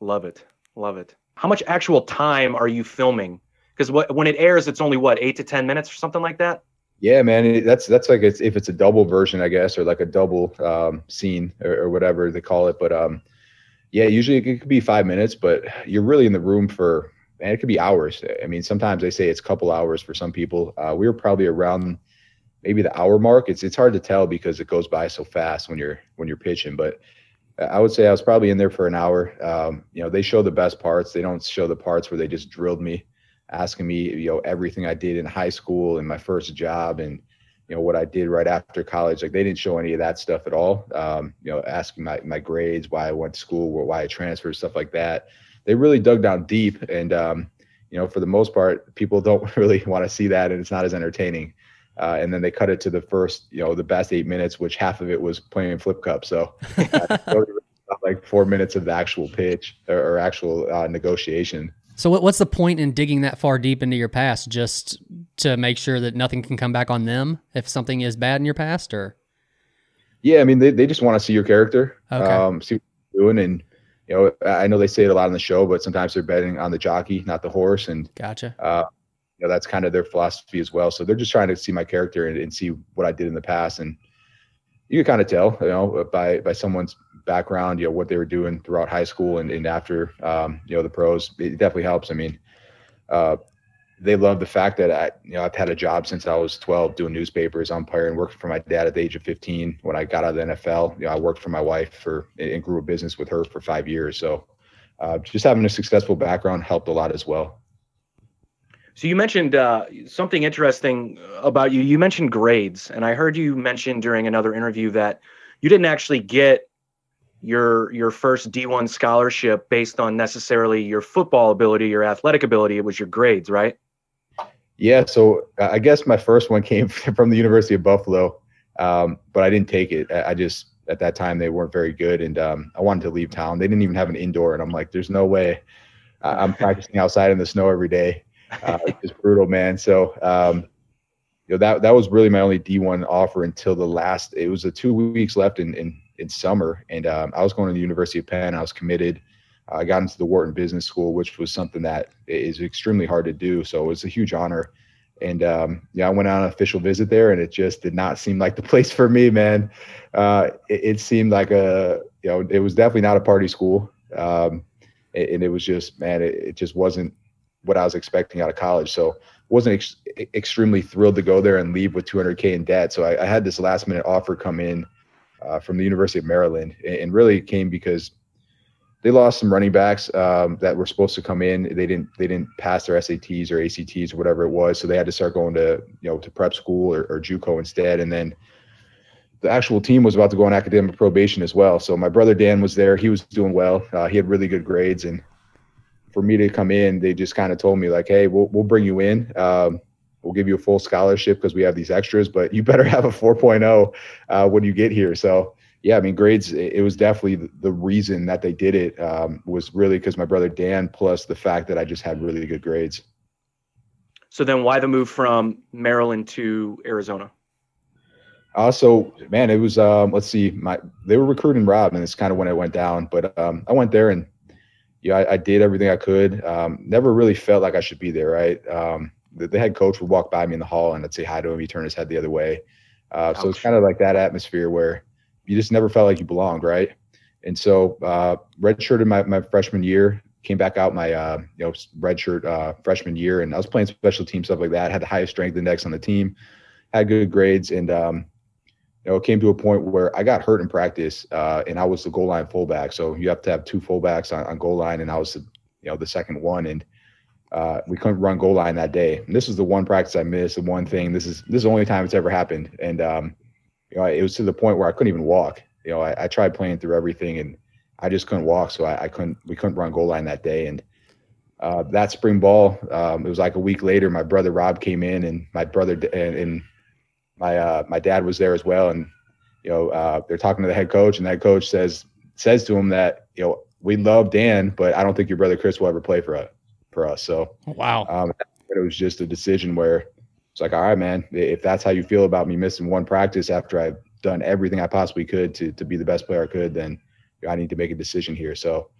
Love it. Love it. How much actual time are you filming? Because when it airs, it's only what eight to ten minutes or something like that. Yeah, man. That's that's like it's, if it's a double version, I guess, or like a double um, scene or, or whatever they call it. But um, yeah, usually it could be five minutes, but you're really in the room for and it could be hours. I mean, sometimes they say it's a couple hours for some people. Uh, we were probably around maybe the hour mark. It's it's hard to tell because it goes by so fast when you're when you're pitching, but I would say I was probably in there for an hour. Um, you know, they show the best parts. They don't show the parts where they just drilled me, asking me, you know, everything I did in high school and my first job and, you know, what I did right after college. Like they didn't show any of that stuff at all. Um, you know, asking my, my grades, why I went to school, why I transferred, stuff like that. They really dug down deep. And, um, you know, for the most part, people don't (laughs) really want to see that and it's not as entertaining. Uh, and then they cut it to the first, you know, the best eight minutes, which half of it was playing flip cup. So (laughs) like four minutes of the actual pitch or, or actual uh, negotiation. So what, what's the point in digging that far deep into your past just to make sure that nothing can come back on them if something is bad in your past or? Yeah, I mean, they, they just want to see your character, Okay. um, see what you're doing. And, you know, I know they say it a lot on the show, but sometimes they're betting on the jockey, not the horse. And, Gotcha. uh, know, that's kind of their philosophy as well. So they're just trying to see my character and, and see what I did in the past. And you can kind of tell, you know, by, by someone's background, you know, what they were doing throughout high school and, and after, um, you know, the pros, it definitely helps. I mean, uh, they love the fact that I, you know, I've had a job since I was 12 doing newspapers, umpiring, working for my dad at the age of 15. When I got out of the NFL, you know, I worked for my wife for and grew a business with her for five years. So uh, just having a successful background helped a lot as well. So you mentioned uh, something interesting about you. You mentioned grades, and I heard you mention during another interview that you didn't actually get your your first D1 scholarship based on necessarily your football ability, your athletic ability. It was your grades, right? Yeah, so uh, I guess my first one came (laughs) from the University of Buffalo, um, but I didn't take it. I I just at that time they weren't very good, and um, I wanted to leave town. They didn't even have an indoor, and I'm like, "There's no way." I'm practicing outside in the snow every day. Uh, it's brutal, man. So, um, you know that that was really my only D1 offer until the last. It was the two weeks left in in, in summer, and um, I was going to the University of Penn. I was committed. I got into the Wharton Business School, which was something that is extremely hard to do. So it was a huge honor. And um, yeah, I went on an official visit there, and it just did not seem like the (laughs) place for me, man. Uh, it, it seemed like a, you know, it was definitely not a party school, um, and, and it was just, man, it, it just wasn't what I was expecting out of college. So wasn't ex- extremely thrilled to go there and leave with 200k in debt. So I, I had this last minute offer come in uh, from the University of Maryland, and, and really it came because they lost some running backs um, that were supposed to come in. They didn't they didn't pass their SATs or ACTs or whatever it was, so they had to start going to you know to prep school or, or JUCO instead. And then the actual team was about to go on academic probation as well. So my brother Dan was there. He was doing well. Uh, he had really good grades, and for me to come in, they just kind of told me like, "Hey, we'll we'll bring you in. Um, we'll give you a full scholarship because we have these extras, but you (laughs) better have a 4.0 uh, when you get here." So yeah, I mean, grades. It it was definitely the- reason that they did it um, was really because my brother Dan, plus the fact that I just had really good grades. So then, why the move from Maryland to Arizona? Also, man, it was um, let's see, my they were recruiting Rob, and it's kind of when it went down. But um, I went there and yeah, I, I did everything I could. Um, never really felt like I should be there. Right, um, the, the head coach would walk by me in the hall, and I'd say hi to him. He'd turn his head the other way. Uh, so it's kind of like that atmosphere where you just never felt like you belonged, right? And so uh, redshirted my my freshman year, came back out my uh, you know redshirt uh, freshman year, and I was playing special team stuff like that. Had the highest strength index on the team, had good grades, and um, you know, it came to a point where I got hurt in practice, uh, and I was the goal line fullback. So you have to have two fullbacks on, on goal line, and I was, the, you know, the second one, and uh, we couldn't run goal line that day. And this is the one practice I missed. The one thing. This is this is the only time it's ever happened, and um, you know, it was to the point where I couldn't even walk. You know, I, I tried playing through everything, and I just couldn't walk. So I, I couldn't. We couldn't run goal line that day, and uh, that spring ball, um, it was like a week later. My brother Rob came in, and my brother and, and my uh, my dad was there as well, and you know uh, they're talking to the head coach, and that coach says says to him that you know we love Dan, but I don't think your brother Chris will ever play for us for us. So Wow. um, it was just a decision where it's like, all right, man, if that's how you feel about me missing one practice after I've done everything I possibly could to to be the best player I could, then you know, I need to make a decision here. So,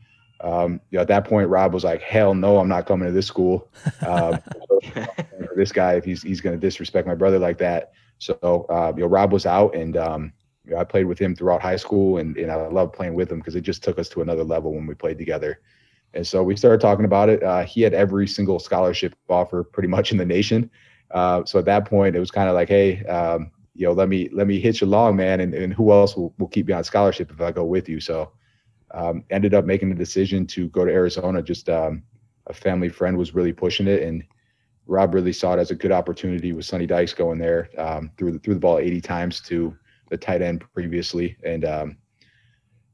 um, you know, at that point, Rob was like, hell no, I'm not coming to this school. Um, (laughs) this guy, if he's he's going to disrespect my brother like that. So, uh, you know, Rob was out, and um, you know, I played with him throughout high school, and and I loved playing with him because it just took us to another level when we played together. And so we started talking about it. Uh, he had every single scholarship offer pretty much in the nation. Uh, so at that point, it was kind of like, hey, um, you know, let me let me hitch along, man, and, and who else will, will keep me on scholarship if I go with you? So um, ended up making the decision to go to Arizona. Just um, a family friend was really pushing it, and Rob really saw it as a good opportunity with Sonny Dykes going there. Um, threw the threw the ball 80 times to the tight end previously, and um,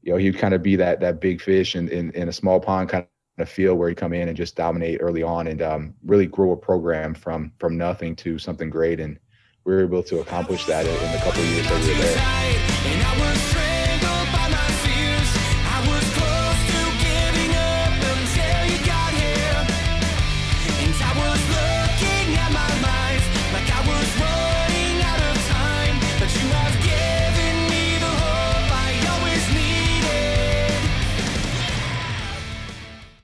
you know he'd kind of be that that big fish in, in, in a small pond kind of feel where he'd come in and just dominate early on and um, really grow a program from from nothing to something great. And we were able to accomplish that in the couple years that we were there.